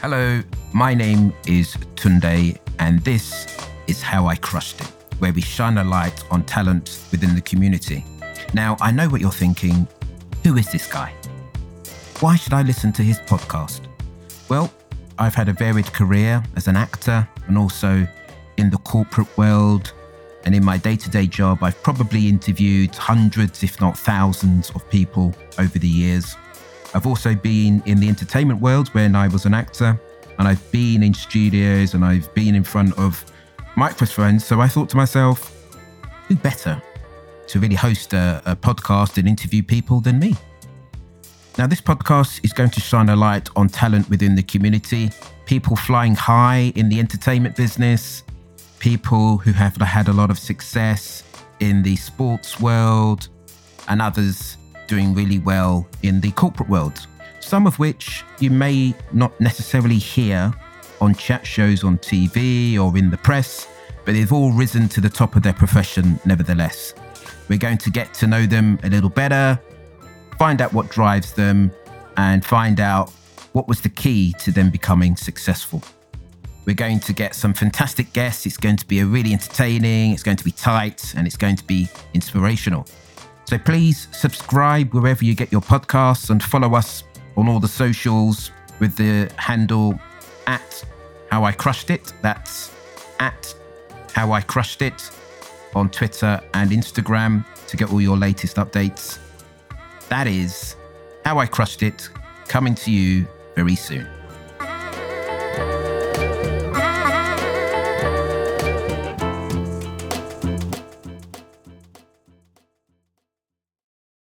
Hello, my name is Tunde, and this is How I Crushed It, where we shine a light on talent within the community. Now, I know what you're thinking who is this guy? Why should I listen to his podcast? Well, I've had a varied career as an actor and also in the corporate world. And in my day to day job, I've probably interviewed hundreds, if not thousands, of people over the years. I've also been in the entertainment world when I was an actor, and I've been in studios and I've been in front of microphones. So I thought to myself, who better to really host a, a podcast and interview people than me? Now, this podcast is going to shine a light on talent within the community, people flying high in the entertainment business, people who have had a lot of success in the sports world, and others doing really well in the corporate world, some of which you may not necessarily hear on chat shows on TV or in the press, but they've all risen to the top of their profession nevertheless. We're going to get to know them a little better, find out what drives them, and find out what was the key to them becoming successful. We're going to get some fantastic guests. It's going to be a really entertaining, it's going to be tight, and it's going to be inspirational. So please subscribe wherever you get your podcasts and follow us on all the socials with the handle at How I Crushed It. That's at How I Crushed It on Twitter and Instagram to get all your latest updates. That is How I Crushed It, coming to you very soon.